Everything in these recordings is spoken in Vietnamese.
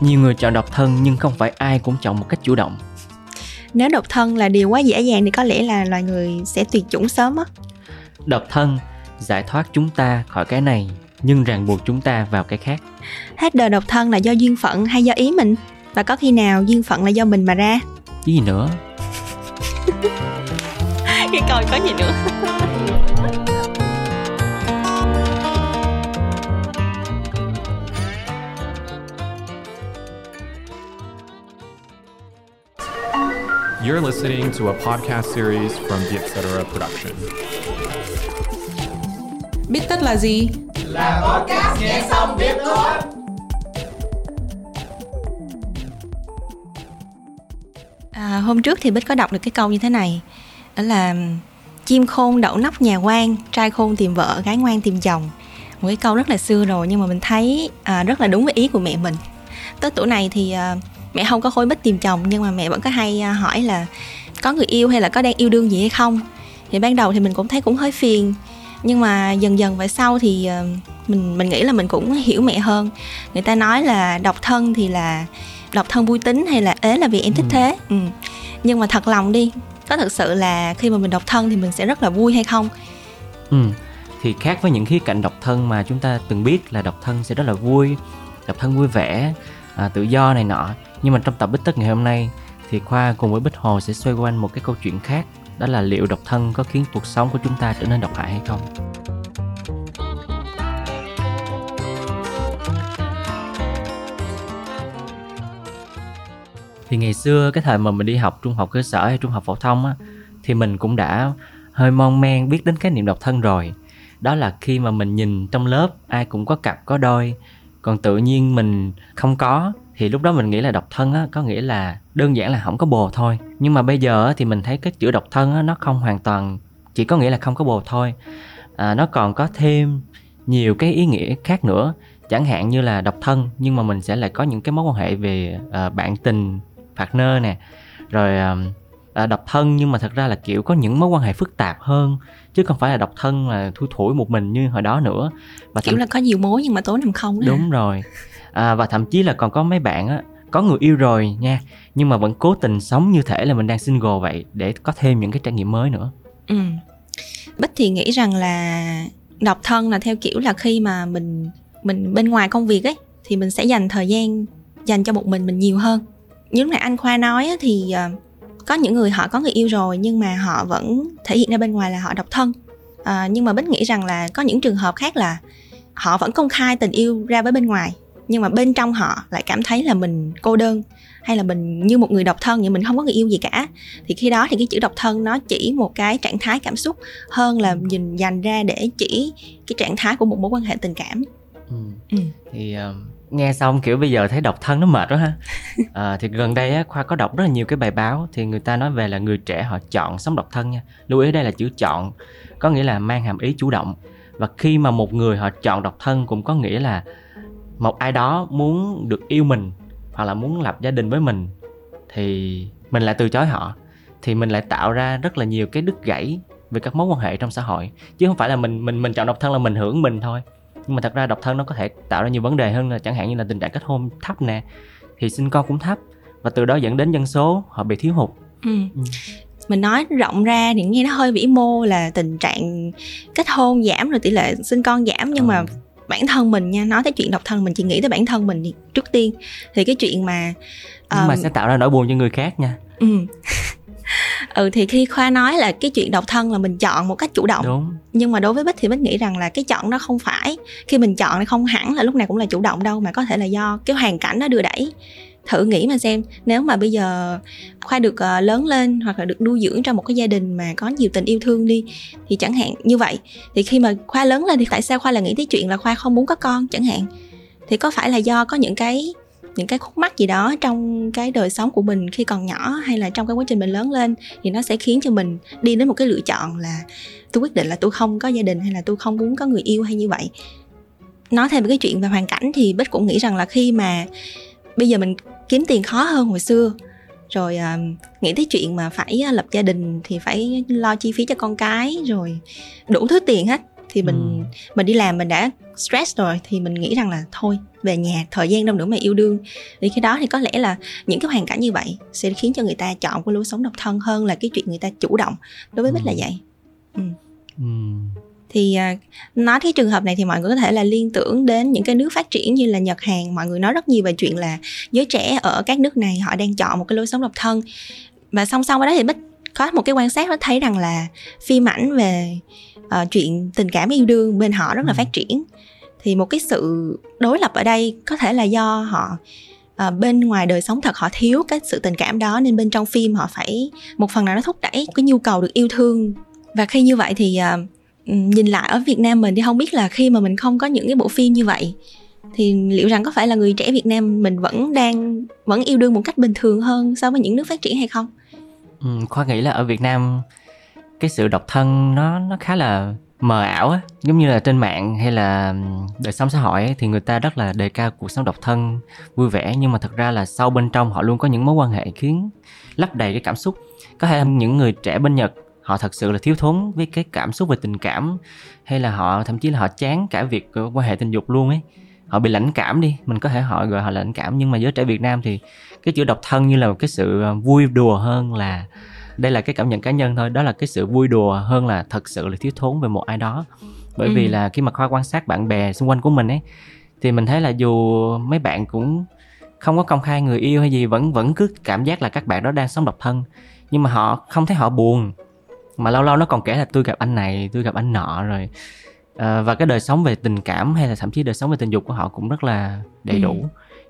Nhiều người chọn độc thân nhưng không phải ai cũng chọn một cách chủ động. Nếu độc thân là điều quá dễ dàng thì có lẽ là loài người sẽ tuyệt chủng sớm á. Độc thân giải thoát chúng ta khỏi cái này nhưng ràng buộc chúng ta vào cái khác. Hết đời độc thân là do duyên phận hay do ý mình? Và có khi nào duyên phận là do mình mà ra? Chứ gì nữa? cái câu có gì nữa? You're listening to a podcast series from the Etc. Production. Biết tất là gì? Là podcast nghe xong biết thôi. À, hôm trước thì Bích có đọc được cái câu như thế này Đó là Chim khôn đậu nóc nhà quan Trai khôn tìm vợ, gái ngoan tìm chồng Một cái câu rất là xưa rồi Nhưng mà mình thấy à, rất là đúng với ý của mẹ mình Tới tuổi này thì à, mẹ không có khối Bích tìm chồng Nhưng mà mẹ vẫn có hay à, hỏi là Có người yêu hay là có đang yêu đương gì hay không. Thì ban đầu thì mình cũng thấy cũng hơi phiền nhưng mà dần dần về sau thì à, mình mình nghĩ là mình cũng hiểu mẹ hơn. Người ta nói là độc thân thì là độc thân vui tính hay là ế là vì em thích ừ. thế. Ừ. nhưng mà thật lòng đi có thực sự là khi mà mình độc thân thì mình sẽ rất là vui hay không? Ừ. Thì khác với những khía cạnh độc thân mà chúng ta từng biết là độc thân sẽ rất là vui độc thân vui vẻ à, tự do này nọ nhưng mà trong tập bích tất ngày hôm nay thì khoa cùng với bích hồ sẽ xoay quanh một cái câu chuyện khác, đó là liệu độc thân có khiến cuộc sống của chúng ta trở nên độc hại hay không? Thì ngày xưa, cái thời mà mình đi học trung học cơ sở hay trung học phổ thông á, thì mình cũng đã hơi mon men biết đến khái niệm độc thân rồi. Đó là khi mà mình nhìn trong lớp, ai cũng có cặp, có đôi. Còn tự nhiên mình không có thì lúc đó mình nghĩ là độc thân á có nghĩa là đơn giản là không có bồ thôi. Nhưng mà bây giờ thì mình thấy cái chữ độc thân á nó không hoàn toàn chỉ có nghĩa là không có bồ thôi. À, nó còn có thêm nhiều cái ý nghĩa khác nữa. Chẳng hạn như là độc thân nhưng mà mình sẽ lại có những cái mối quan hệ về uh, bạn tình partner nè. Rồi à, độc thân nhưng mà thật ra là kiểu có những mối quan hệ phức tạp hơn. Chứ không phải là độc thân là thui thủi một mình như hồi đó nữa. Và kiểu thậm... là có nhiều mối nhưng mà tối nằm không đó đúng rồi à, và thậm chí là còn có mấy bạn á có người yêu rồi nha nhưng mà vẫn cố tình sống như thể là mình đang single vậy để có thêm những cái trải nghiệm mới nữa. Ừ. Bích thì nghĩ rằng là độc thân là theo kiểu là khi mà mình mình bên ngoài công việc ấy thì mình sẽ dành thời gian dành cho một mình mình nhiều hơn. Như lúc nãy anh khoa nói thì ờ, có những người họ có người yêu rồi nhưng mà họ vẫn thể hiện ra bên ngoài là họ độc thân. À, nhưng mà bích nghĩ rằng là có những trường hợp khác là họ vẫn công khai tình yêu ra với bên ngoài nhưng mà bên trong họ lại cảm thấy là mình cô đơn hay là mình như một người độc thân nhưng mình không có người yêu gì cả. Thì khi đó thì cái chữ độc thân nó chỉ một cái trạng thái cảm xúc hơn là nhìn dành ra để chỉ cái trạng thái của một mối quan hệ tình cảm. Ừ. Ừ. thì um, nghe xong kiểu bây giờ thấy độc thân nó mệt quá ha. À, thì gần đây á, khoa có đọc rất là nhiều cái bài báo thì người ta nói về là người trẻ họ chọn sống độc thân nha. Lưu ý đây là chữ chọn có nghĩa là mang hàm ý chủ động. Và khi mà một người họ chọn độc thân cũng có nghĩa là một ai đó muốn được yêu mình hoặc là muốn lập gia đình với mình thì mình lại từ chối họ thì mình lại tạo ra rất là nhiều cái đứt gãy về các mối quan hệ trong xã hội chứ không phải là mình mình mình chọn độc thân là mình hưởng mình thôi nhưng mà thật ra độc thân nó có thể tạo ra nhiều vấn đề hơn là chẳng hạn như là tình trạng kết hôn thấp nè thì sinh con cũng thấp và từ đó dẫn đến dân số họ bị thiếu hụt ừ. Ừ. mình nói rộng ra thì nghe nó hơi vĩ mô là tình trạng kết hôn giảm rồi tỷ lệ sinh con giảm nhưng ừ. mà bản thân mình nha nói tới chuyện độc thân mình chỉ nghĩ tới bản thân mình trước tiên. Thì cái chuyện mà um, nhưng mà sẽ tạo ra nỗi buồn cho người khác nha. Ừ. Ừ thì khi khoa nói là cái chuyện độc thân là mình chọn một cách chủ động. Đúng. nhưng mà đối với bích thì bích nghĩ rằng là cái chọn đó không phải. Khi mình chọn thì không hẳn là lúc nào cũng là chủ động đâu mà có thể là do cái hoàn cảnh nó đưa đẩy thử nghĩ mà xem. Nếu mà bây giờ khoa được uh, lớn lên hoặc là được nuôi dưỡng trong một cái gia đình mà có nhiều tình yêu thương đi thì chẳng hạn như vậy thì khi mà khoa lớn lên thì tại sao khoa lại nghĩ tới chuyện là khoa không muốn có con chẳng hạn? Thì có phải là do có những cái những cái khúc mắc gì đó trong cái đời sống của mình khi còn nhỏ hay là trong cái quá trình mình lớn lên thì nó sẽ khiến cho mình đi đến một cái lựa chọn là tôi quyết định là tôi không có gia đình hay là tôi không muốn có người yêu hay như vậy? Nói thêm về cái chuyện về hoàn cảnh thì bích cũng nghĩ rằng là khi mà bây giờ mình kiếm tiền khó hơn hồi xưa rồi uh, nghĩ tới chuyện mà phải lập gia đình thì phải lo chi phí cho con cái rồi đủ thứ tiền hết thì mình Ừ. mình đi làm mình đã stress rồi thì mình nghĩ rằng là thôi về nhà thời gian đâu nữa mà yêu đương thì cái đó thì có lẽ là những cái hoàn cảnh như vậy sẽ khiến cho người ta chọn cái lối sống độc thân hơn là cái chuyện người ta chủ động đối với bích là Ừ. vậy Ừ. thì à, nói cái trường hợp này thì mọi người có thể là liên tưởng đến những cái nước phát triển như là Nhật Hàn. Mọi người nói rất nhiều về chuyện là giới trẻ ở các nước này họ đang chọn một cái lối sống độc thân. Và song song với đó thì bích có một cái quan sát nó thấy rằng là phim ảnh về ờ, chuyện tình cảm yêu đương bên họ rất là Ừ. phát triển. Thì một cái sự đối lập ở đây có thể là do họ ờ, bên ngoài đời sống thật họ thiếu cái sự tình cảm đó nên bên trong phim họ phải một phần nào nó thúc đẩy cái nhu cầu được yêu thương. Và khi như vậy thì Ừ, Ừ, nhìn lại ở Việt Nam mình thì không biết là khi mà mình không có những cái bộ phim như vậy thì liệu rằng có phải là người trẻ Việt Nam mình vẫn đang vẫn yêu đương một cách bình thường hơn so với những nước phát triển hay không? Ừ, khoa nghĩ là ở Việt Nam cái sự độc thân nó nó khá là mờ ảo á giống như là trên mạng hay là ừ, đời sống xã hội ấy, thì người ta rất là đề cao cuộc sống độc thân vui vẻ nhưng mà thật ra là sâu bên trong họ luôn có những mối quan hệ khiến lấp đầy cái cảm xúc có thể là những người trẻ bên Nhật họ thật sự là thiếu thốn với cái cảm xúc về tình cảm hay là họ thậm chí là họ chán cả việc quan hệ tình dục luôn ấy. Họ bị lãnh cảm đi mình có thể họ gọi họ là lãnh cảm nhưng mà giới trẻ Việt Nam thì cái chữ độc thân như là một cái sự ờ, vui đùa hơn là đây là cái cảm nhận cá nhân thôi đó là cái sự vui đùa hơn là thật sự là thiếu thốn về một ai đó. Bởi vì Ừ. là khi mà khoa quan sát bạn bè xung quanh của mình ấy thì mình thấy là dù mấy bạn cũng không có công khai người yêu hay gì vẫn vẫn cứ cảm giác là các bạn đó đang sống độc thân. Nhưng mà họ không thấy họ buồn mà lâu lâu nó còn kể là tôi gặp anh này tôi gặp anh nọ rồi. Ờ, và cái đời sống về tình cảm hay là thậm chí đời sống về tình dục của họ cũng rất là đầy Ừ. đủ.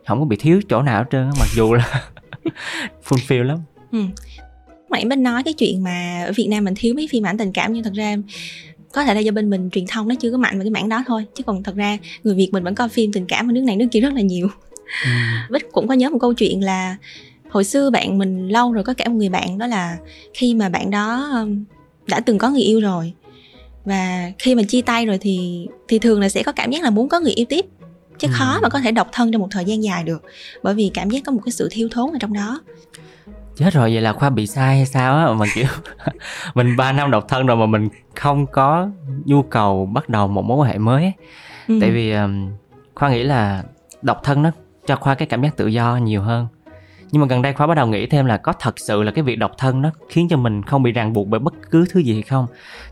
Không có bị thiếu chỗ nào hết trơn á, mặc dù là fulfill lắm. Lúc nãy bên nói cái chuyện mà ở Việt Nam mình thiếu mấy phim ảnh tình cảm nhưng thật ra có thể là do bên mình truyền thông nó chưa có mạnh về cái mảng đó thôi. Chứ còn thật ra người Việt mình vẫn coi phim tình cảm ở nước này nước kia rất là nhiều. Ừ. Bích cũng có nhớ một câu chuyện là hồi xưa bạn mình lâu rồi có kể một người bạn đó là khi mà bạn đó đã từng có người yêu rồi và khi mà chia tay rồi thì thì thường là sẽ có cảm giác là muốn có người yêu tiếp chứ Ừ. khó mà có thể độc thân trong một thời gian dài được bởi vì cảm giác có một cái sự thiếu thốn ở trong đó chết rồi vậy là khoa bị sai hay sao á mà kiểu mình 3 năm độc thân rồi mà mình không có nhu cầu bắt đầu một mối quan hệ mới ấy. ừ. tại vì um, khoa nghĩ là độc thân nó cho khoa cái cảm giác tự do nhiều hơn nhưng mà gần đây khoa bắt đầu nghĩ thêm là có thật sự là cái việc độc thân nó khiến cho mình không bị ràng buộc bởi bất cứ thứ gì hay không?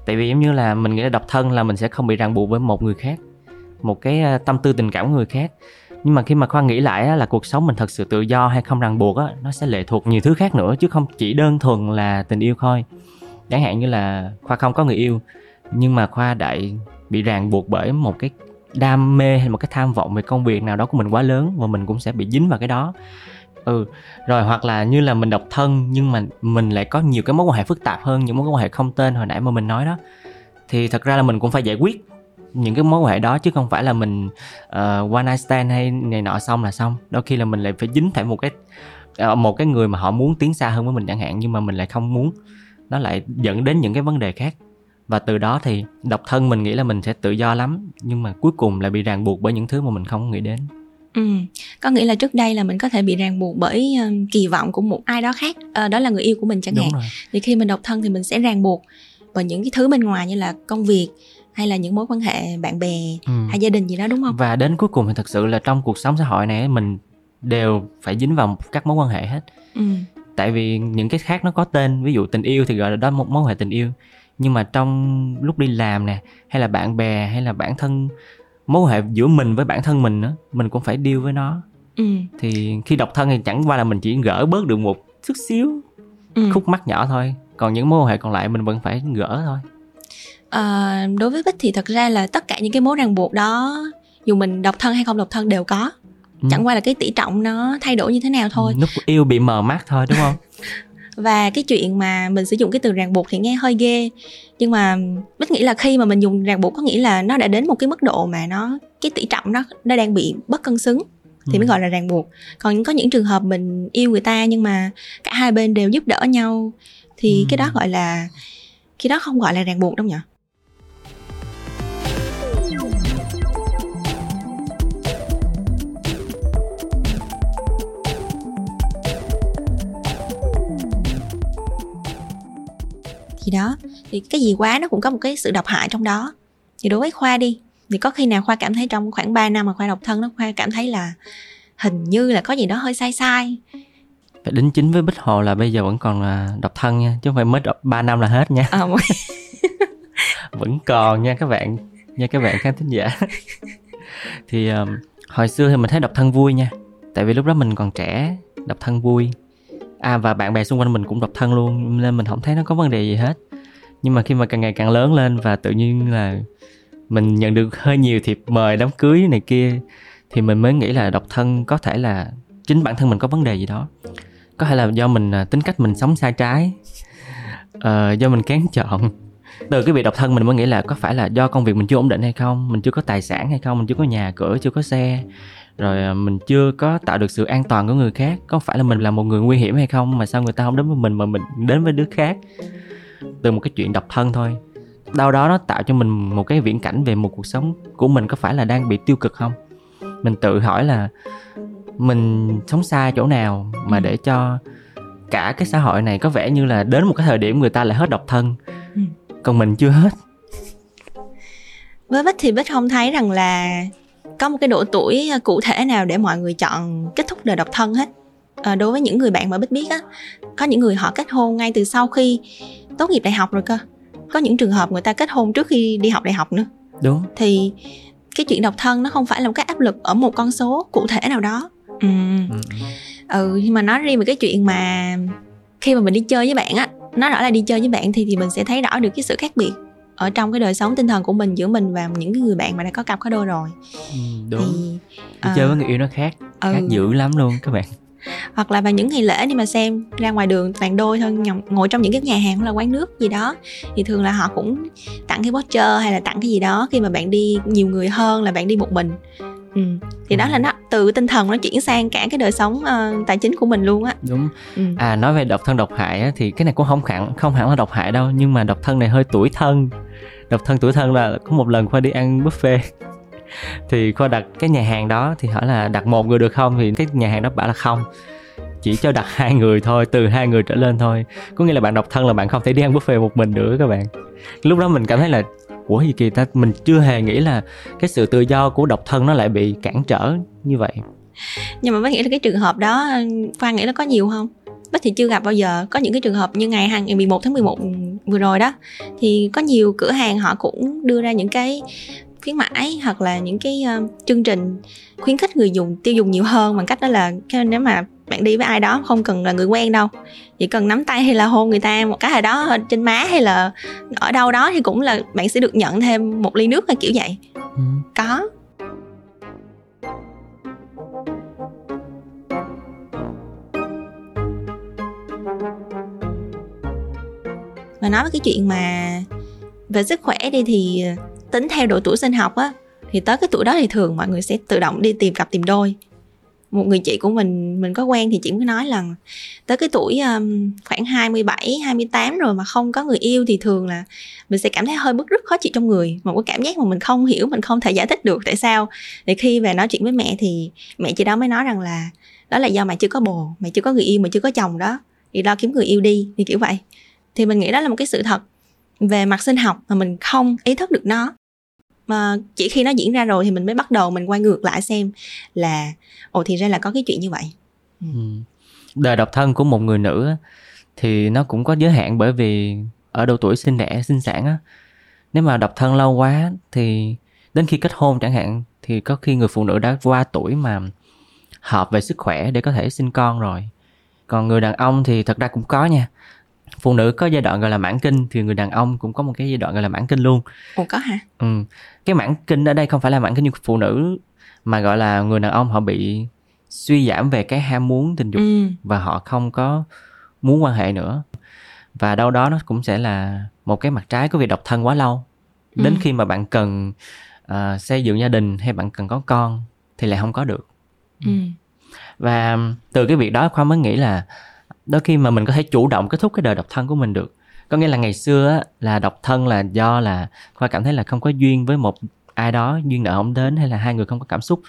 Tại vì giống như là mình nghĩ là độc thân là mình sẽ không bị ràng buộc với một người khác một cái à, tâm tư tình cảm của người khác. Nhưng mà khi mà khoa nghĩ lại á, là cuộc sống mình thật sự tự do hay không ràng buộc á nó sẽ lệ thuộc nhiều thứ khác nữa chứ không chỉ đơn thuần là tình yêu thôi. Chẳng hạn như là khoa không có người yêu nhưng mà khoa đại bị ràng buộc bởi một cái đam mê hay một cái tham vọng về công việc nào đó của mình quá lớn và mình cũng sẽ bị dính vào cái đó ừ rồi hoặc là như là mình độc thân nhưng mà mình lại có nhiều cái mối quan hệ phức tạp hơn những mối quan hệ không tên hồi nãy mà mình nói đó. Thì thật ra là mình cũng phải giải quyết những cái mối quan hệ đó chứ không phải là mình uh, one night stand hay này nọ xong là xong. Đôi khi là mình lại phải dính phải một cái ờ, một cái người mà họ muốn tiến xa hơn với mình chẳng hạn nhưng mà mình lại không muốn. Nó lại dẫn đến những cái vấn đề khác. Và từ đó thì độc thân mình nghĩ là mình sẽ tự do lắm nhưng mà cuối cùng lại bị ràng buộc bởi những thứ mà mình không nghĩ đến. Ừ. có nghĩa là trước đây là mình có thể bị ràng buộc bởi um, kỳ vọng của một ai đó khác Ờ, đó là người yêu của mình chẳng đúng hạn rồi thì khi mình độc thân thì mình sẽ ràng buộc bởi những cái thứ bên ngoài như là công việc hay là những mối quan hệ bạn bè ừ. hay gia đình gì đó đúng không và đến cuối cùng thì thật sự là trong cuộc sống xã hội này mình đều phải dính vào các mối quan hệ hết ừ. tại vì những cái khác nó có tên ví dụ tình yêu thì gọi là đó một mối quan hệ tình yêu nhưng mà trong lúc đi làm nè hay là bạn bè hay là bản thân mối hệ giữa mình với bản thân mình nữa mình cũng phải deal với nó Ừ. thì khi độc thân thì chẳng qua là mình chỉ gỡ bớt được một chút xíu Ừ. khúc mắc nhỏ thôi còn những mối hệ còn lại mình vẫn phải gỡ thôi Ờ, đối với bích thì thật ra là tất cả những cái mối ràng buộc đó dù mình độc thân hay không độc thân đều có Ừ. chẳng qua là cái tỷ trọng nó thay đổi như thế nào thôi lúc yêu bị mờ mắt thôi đúng không và cái chuyện mà mình sử dụng cái từ ràng buộc thì nghe hơi ghê nhưng mà bích nghĩ là khi mà mình dùng ràng buộc có nghĩa là nó đã đến một cái mức độ mà nó cái tỷ trọng nó nó đang bị bất cân xứng thì mới Ừ. gọi là ràng buộc còn có những trường hợp mình yêu người ta nhưng mà cả hai bên đều giúp đỡ nhau thì Ừ. cái đó gọi là cái đó không gọi là ràng buộc đâu nhỉ thì đó. Thì cái gì quá nó cũng có một cái sự độc hại trong đó. Thì đối với khoa đi thì có khi nào khoa cảm thấy trong khoảng 3 năm mà khoa độc thân nó khoa cảm thấy là hình như là có gì đó hơi sai sai. Phải đính chính với bích hồ là bây giờ vẫn còn là độc thân nha chứ không phải mới 3 năm là hết nha. À, vẫn còn nha các bạn nha các bạn khán thính giả. Thì um, hồi xưa thì mình thấy độc thân vui nha tại vì lúc đó mình còn trẻ độc thân vui à và bạn bè xung quanh mình cũng độc thân luôn nên mình không thấy nó có vấn đề gì hết. Nhưng mà khi mà càng ngày càng lớn lên và tự nhiên là mình nhận được hơi nhiều thiệp mời đám cưới này kia thì mình mới nghĩ là độc thân có thể là chính bản thân mình có vấn đề gì đó. Có thể là do mình à, tính cách mình sống sai trái uh, do mình kén chọn từ cái việc độc thân mình mới nghĩ là có phải là do công việc mình chưa ổn định hay không? Mình chưa có tài sản hay không? Mình chưa có nhà cửa, chưa có xe. Rồi à, mình chưa có tạo được sự an toàn của người khác. Có phải là mình là một người nguy hiểm hay không? Mà sao người ta không đến với mình mà mình đến với đứa khác? Từ một cái chuyện độc thân thôi. Đâu đó nó tạo cho mình một cái viễn cảnh về một cuộc sống của mình có phải là đang bị tiêu cực không? Mình tự hỏi là mình sống sai chỗ nào mà để cho cả cái xã hội này có vẻ như là đến một cái thời điểm người ta lại hết độc thân còn mình chưa hết. Với bích thì bích không thấy rằng là có một cái độ tuổi à, cụ thể nào để mọi người chọn kết thúc đời độc thân hết. À, đối với những người bạn mà bích biết á có những người họ kết hôn ngay từ sau khi tốt nghiệp đại học rồi cơ. Có những trường hợp người ta kết hôn trước khi đi học đại học nữa. Đúng. Thì cái chuyện độc thân nó không phải là một cái áp lực ở một con số cụ thể nào đó. Ừ. Ừ, ừ nhưng mà nói riêng về cái chuyện mà khi mà mình đi chơi với bạn á nói rõ là đi chơi với bạn thì thì mình sẽ thấy rõ được cái sự khác biệt ở trong cái đời sống tinh thần của mình giữa mình và những cái người bạn mà đã có cặp có đôi rồi. Ừ, đúng. Thì, đi uh, chơi với người yêu nó khác ừ. khác dữ lắm luôn các bạn. Hoặc là vào những ngày lễ đi mà xem ra ngoài đường toàn đôi thôi ngồi trong những cái nhà hàng hoặc là quán nước gì đó thì thường là họ cũng tặng cái voucher hay là tặng cái gì đó khi mà bạn đi nhiều người hơn là bạn đi một mình ừ. thì đó ừ. là nó từ tinh thần nó chuyển sang cả cái đời sống uh, tài chính của mình luôn á. Đúng. Ừ. à nói về độc thân độc hại á, thì cái này cũng không hẳn không hẳn là độc hại đâu nhưng mà độc thân này hơi tuổi thân. Độc thân tuổi thân là có một lần khoa đi ăn buffet. Thì khoa đặt cái nhà hàng đó thì hỏi là đặt một người được không? Thì cái nhà hàng đó bảo là không. Chỉ cho đặt hai người thôi từ hai người trở lên thôi. Có nghĩa là bạn độc thân là bạn không thể đi ăn buffet một mình nữa các bạn. Lúc đó mình cảm thấy là ủa gì kỳ ta mình chưa hề nghĩ là cái sự tự do của độc thân nó lại bị cản trở như vậy. Nhưng mà mới nghĩ là cái trường hợp đó khoan nghĩ nó có nhiều không? Bác thì chưa gặp bao giờ. Có những cái trường hợp như ngày hàng ngày 11 tháng 11 vừa rồi đó thì có nhiều cửa hàng họ cũng đưa ra những cái khuyến mãi hoặc là những cái uh, chương trình khuyến khích người dùng tiêu dùng nhiều hơn bằng cách đó là nếu mà bạn đi với ai đó không cần là người quen đâu. Chỉ cần nắm tay hay là hôn người ta một cái gì đó trên má hay là ở đâu đó thì cũng là bạn sẽ được nhận thêm một ly nước hay kiểu vậy. Ừ. có. Mà nói với cái chuyện mà về sức khỏe đi thì tính theo độ tuổi sinh học á thì tới cái tuổi đó thì thường mọi người sẽ tự động đi tìm cặp tìm đôi một người chị của mình mình có quen thì chị mới nói là tới cái tuổi um, khoảng 27, 28 rồi mà không có người yêu thì thường là mình sẽ cảm thấy hơi bức rứt khó chịu trong người. Một cái cảm giác mà mình không hiểu mình không thể giải thích được tại sao. Để khi về nói chuyện với mẹ thì mẹ chị đó mới nói rằng là đó là do mày chưa có bồ mày chưa có người yêu mày chưa có chồng đó. Thì lo kiếm người yêu đi thì kiểu vậy. Thì mình nghĩ đó là một cái sự thật về mặt sinh học mà mình không ý thức được nó mà chỉ khi nó diễn ra rồi thì mình mới bắt đầu mình quay ngược lại xem là, ồ, thì ra là có cái chuyện như vậy. Ừ. ừ. đời độc thân của một người nữ thì nó cũng có giới hạn bởi vì ở độ tuổi sinh đẻ, sinh sản á. Nếu mà độc thân lâu quá thì đến khi kết hôn chẳng hạn, thì có khi người phụ nữ đã qua tuổi mà hợp về sức khỏe để có thể sinh con rồi. Còn người đàn ông thì thật ra cũng có nha phụ nữ có giai đoạn gọi là mãn kinh thì người đàn ông cũng có một cái giai đoạn gọi là mãn kinh luôn ủa có hả ừ cái mãn kinh ở đây không phải là mãn kinh như phụ nữ mà gọi là người đàn ông họ bị suy giảm về cái ham muốn tình dục ừ. và họ không có muốn quan hệ nữa và đâu đó nó cũng sẽ là một cái mặt trái của việc độc thân quá lâu đến ừ. khi mà bạn cần uh, xây dựng gia đình hay bạn cần có con thì lại không có được ừ. và từ cái việc đó khoa mới nghĩ là đôi khi mà mình có thể chủ động kết thúc cái đời độc thân của mình được. Có nghĩa là ngày xưa á, là độc thân là do là khoa cảm thấy là không có duyên với một ai đó duyên nợ không đến hay là hai người không có cảm xúc.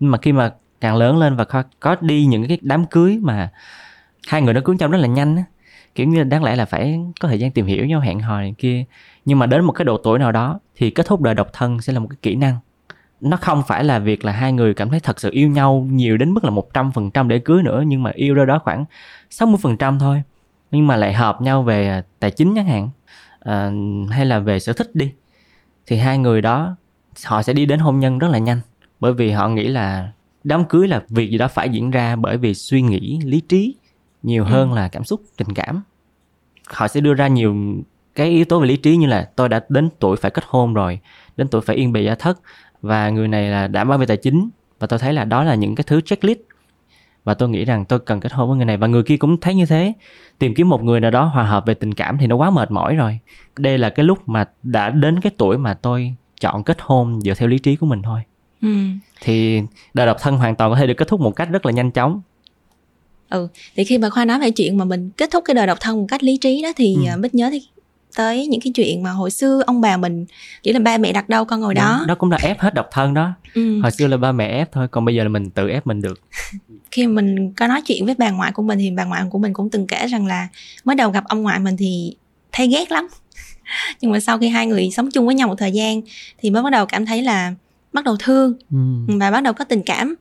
Nhưng mà khi mà càng lớn lên và khoa có đi những cái đám cưới mà hai người nó cưới nhau rất là nhanh á kiểu như đáng lẽ là phải có thời gian tìm hiểu nhau hẹn hò này kia. Nhưng mà đến một cái độ tuổi nào đó thì kết thúc đời độc thân sẽ là một cái kỹ năng. Nó không phải là việc là hai người cảm thấy thật sự yêu nhau nhiều đến mức là một trăm phần trăm để cưới nữa nhưng mà yêu đâu đó khoảng 60% thôi. Nhưng mà lại hợp nhau về tài chính chẳng hạn à, hay là về sở thích đi thì hai người đó họ sẽ đi đến hôn nhân rất là nhanh. Bởi vì họ nghĩ là đám cưới là việc gì đó phải diễn ra bởi vì suy nghĩ lý trí nhiều hơn ừ. là cảm xúc tình cảm. Họ sẽ đưa ra nhiều cái yếu tố về lý trí như là tôi đã đến tuổi phải kết hôn rồi đến tuổi phải yên bề gia thất và người này là đảm bảo về tài chính. Và tôi thấy là đó là những cái thứ checklist và tôi nghĩ rằng tôi cần kết hôn với người này. Và người kia cũng thấy như thế. Tìm kiếm một người nào đó hòa hợp về tình cảm thì nó quá mệt mỏi rồi. Đây là cái lúc mà đã đến cái tuổi mà tôi chọn kết hôn dựa theo lý trí của mình thôi. Ừ. thì đời độc thân hoàn toàn có thể được kết thúc một cách rất là nhanh chóng. Ừ. Thì khi mà khoa nói về chuyện mà mình kết thúc cái đời độc thân một cách lý trí đó thì ừ. À, bích nhớ thì tới những cái chuyện mà hồi xưa ông bà mình chỉ là ba mẹ đặt đâu con ngồi đó đó, đó cũng là ép hết độc thân đó. Ừ. hồi xưa là ba mẹ ép thôi còn bây giờ là mình tự ép mình được. Khi mình có nói chuyện với bà ngoại của mình thì bà ngoại của mình cũng từng kể rằng là mới đầu gặp ông ngoại mình thì thấy ghét lắm. Nhưng mà sau khi hai người sống chung với nhau một thời gian thì mới bắt đầu cảm thấy là bắt đầu thương. Ừ. và bắt đầu có tình cảm.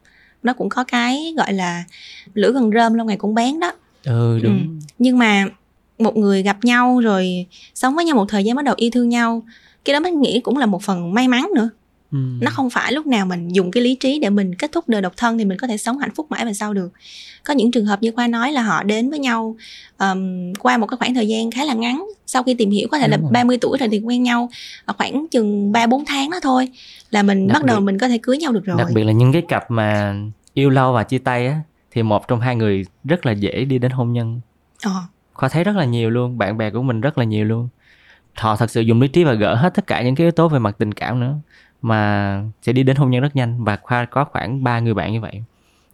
Nó cũng có cái gọi là lửa gần rơm lâu ngày cũng bén đó. Ừ đúng. Ừ. nhưng mà một người gặp nhau rồi sống với nhau một thời gian bắt đầu yêu thương nhau. Cái đó mình nghĩ cũng là một phần may mắn nữa. Ừ. nó không phải lúc nào mình dùng cái lý trí để mình kết thúc đời độc thân thì mình có thể sống hạnh phúc mãi về sau được. Có những trường hợp như khoa nói là họ đến với nhau um, qua một cái khoảng thời gian khá là ngắn sau khi tìm hiểu có thể Đúng là rồi. 30 tuổi rồi thì quen nhau khoảng chừng ba bốn tháng đó thôi là mình đặc bắt đầu mình có thể cưới nhau được rồi. Đặc biệt là những cái cặp mà yêu lâu và chia tay á thì một trong hai người rất là dễ đi đến hôn nhân. Ờ khoa thấy rất là nhiều luôn bạn bè của mình rất là nhiều luôn họ thật sự dùng lý trí và gỡ hết tất cả những cái yếu tố về mặt tình cảm nữa mà sẽ đi đến hôn nhân rất nhanh và khoa có khoảng ba người bạn như vậy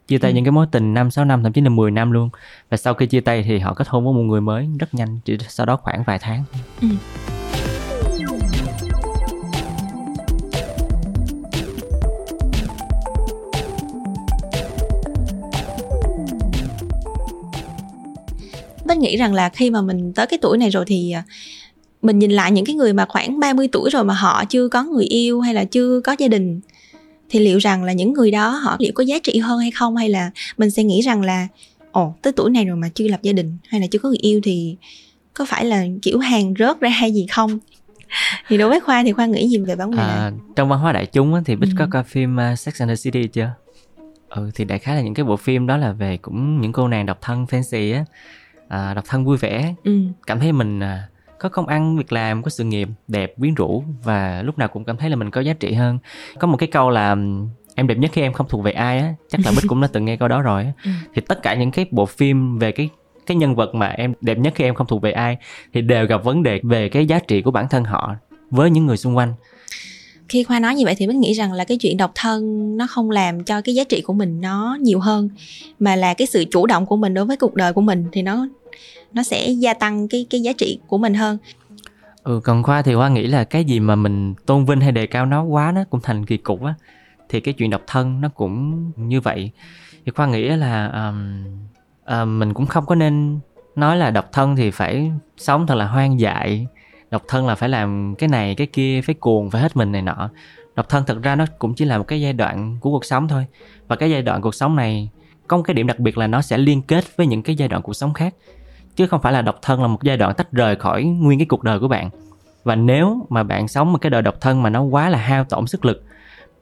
chia tay ừ. những cái mối tình năm sáu năm thậm chí là 10 năm luôn và sau khi chia tay thì họ kết hôn với một người mới rất nhanh chỉ sau đó khoảng vài tháng ừ. Nghĩ rằng là khi mà mình tới cái tuổi này rồi thì à, mình nhìn lại những cái người mà khoảng 30 tuổi rồi mà họ chưa có người yêu hay là chưa có gia đình thì liệu rằng là những người đó họ liệu có giá trị hơn hay không? Hay là mình sẽ nghĩ rằng là ồ tới tuổi này rồi mà chưa lập gia đình hay là chưa có người yêu thì có phải là kiểu hàng rớt ra hay gì không? Thì đối với khoa thì khoa nghĩ gì về vấn đề à, trong văn hóa đại chúng thì bích ừ. có coi phim uh, Sex and the City chưa? Ừ thì đại khái là những cái bộ phim đó là về cũng những cô nàng độc thân fancy á à, độc thân vui vẻ. Ừ. cảm thấy mình à, có công ăn việc làm có sự nghiệp đẹp quyến rũ và lúc nào cũng cảm thấy là mình có giá trị hơn. Có một cái câu là em đẹp nhất khi em không thuộc về ai á. Chắc là bích cũng đã từng nghe câu đó rồi á. Ừ. thì tất cả những cái bộ phim về cái cái nhân vật mà em đẹp nhất khi em không thuộc về ai thì đều gặp vấn đề về cái giá trị của bản thân họ với những người xung quanh khi khoa nói như vậy thì mình nghĩ rằng là cái chuyện độc thân nó không làm cho cái giá trị của mình nó nhiều hơn mà là cái sự chủ động của mình đối với cuộc đời của mình thì nó nó sẽ gia tăng cái cái giá trị của mình hơn. Ừ còn khoa thì khoa nghĩ là cái gì mà mình tôn vinh hay đề cao nó quá nó cũng thành kỳ cục á thì cái chuyện độc thân nó cũng như vậy. Thì khoa nghĩ là um, uh, mình cũng không có nên nói là độc thân thì phải sống thật là hoang dại độc thân là phải làm cái này, cái kia, phải cuồng, phải hết mình này nọ. Độc thân thật ra nó cũng chỉ là một cái giai đoạn của cuộc sống thôi. Và cái giai đoạn cuộc sống này, có một cái điểm đặc biệt là nó sẽ liên kết với những cái giai đoạn cuộc sống khác. Chứ không phải là độc thân là một giai đoạn tách rời khỏi nguyên cái cuộc đời của bạn. Và nếu mà bạn sống một cái đời độc thân mà nó quá là hao tổn sức lực,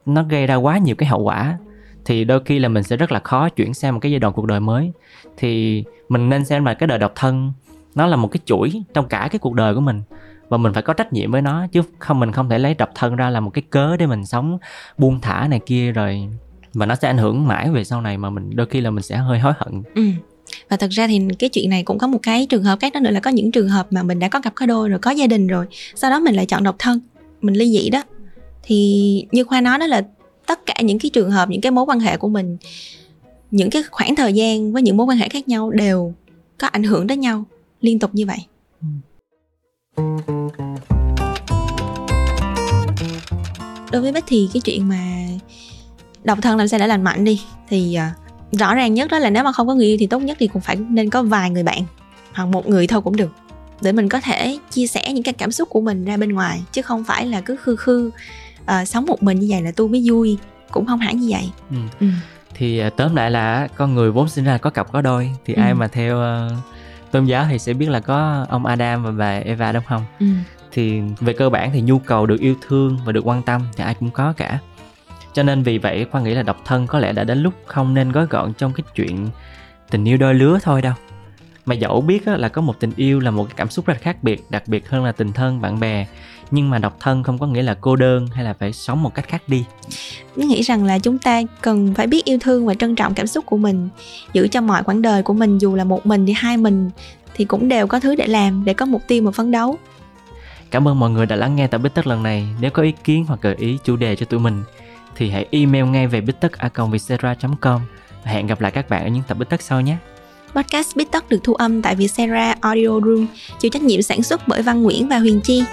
nó gây ra quá nhiều cái hậu quả, thì đôi khi là mình sẽ rất là khó chuyển sang một cái giai đoạn cuộc đời mới. Thì mình nên xem là cái đời độc thân, nó là một cái chuỗi trong cả cái cuộc đời của mình và mình phải có trách nhiệm với nó, chứ không, mình không thể lấy độc thân ra là một cái cớ để mình sống buông thả này kia rồi, và nó sẽ ảnh hưởng mãi về sau này mà mình, đôi khi là mình sẽ hơi hối hận. Ừ. Và thật ra thì cái chuyện này cũng có một cái trường hợp khác đó nữa là có những trường hợp mà mình đã có cặp có đôi rồi, có gia đình rồi, sau đó mình lại chọn độc thân, mình ly dị đó. Thì như khoa nói đó là tất cả những cái trường hợp, những cái mối quan hệ của mình, những cái khoảng thời gian với những mối quan hệ khác nhau đều có ảnh hưởng đến nhau liên tục như vậy đối với bích thì cái chuyện mà độc thân làm sao để lành mạnh đi thì uh, rõ ràng nhất đó là nếu mà không có người yêu thì tốt nhất thì cũng phải nên có vài người bạn hoặc một người thôi cũng được để mình có thể chia sẻ những cái cảm xúc của mình ra bên ngoài chứ không phải là cứ khư khư uh, sống một mình như vậy là tôi mới vui cũng không hẳn như vậy ừ. Ừ. thì à, tóm lại là con người vốn sinh ra có cặp có đôi thì Ừ. ai mà theo ờ, tôn giáo thì sẽ biết là có ông Adam và bà Eva đúng không? Ừ. thì về cơ bản thì nhu cầu được yêu thương và được quan tâm thì ai cũng có cả. Cho nên vì vậy khoa nghĩ là độc thân có lẽ đã đến lúc không nên gói gọn trong cái chuyện tình yêu đôi lứa thôi đâu. Mà dẫu biết là có một tình yêu là một cái cảm xúc rất là khác biệt đặc biệt hơn là tình thân bạn bè nhưng mà độc thân không có nghĩa là cô đơn hay là phải sống một cách khác đi Mình nghĩ rằng là chúng ta cần phải biết yêu thương và trân trọng cảm xúc của mình giữ cho mọi quãng đời của mình dù là một mình thì hai mình thì cũng đều có thứ để làm để có mục tiêu mà phấn đấu Cảm ơn mọi người đã lắng nghe tập Bích Tất lần này. Nếu có ý kiến hoặc gợi ý chủ đề cho tụi mình thì hãy email ngay về bích tất com và hẹn gặp lại các bạn ở những tập Bích Tất sau nhé. podcast Bít Tất được thu âm tại Vietcetera Audio Room chịu trách nhiệm sản xuất bởi Văn Nguyễn và Huyền Chi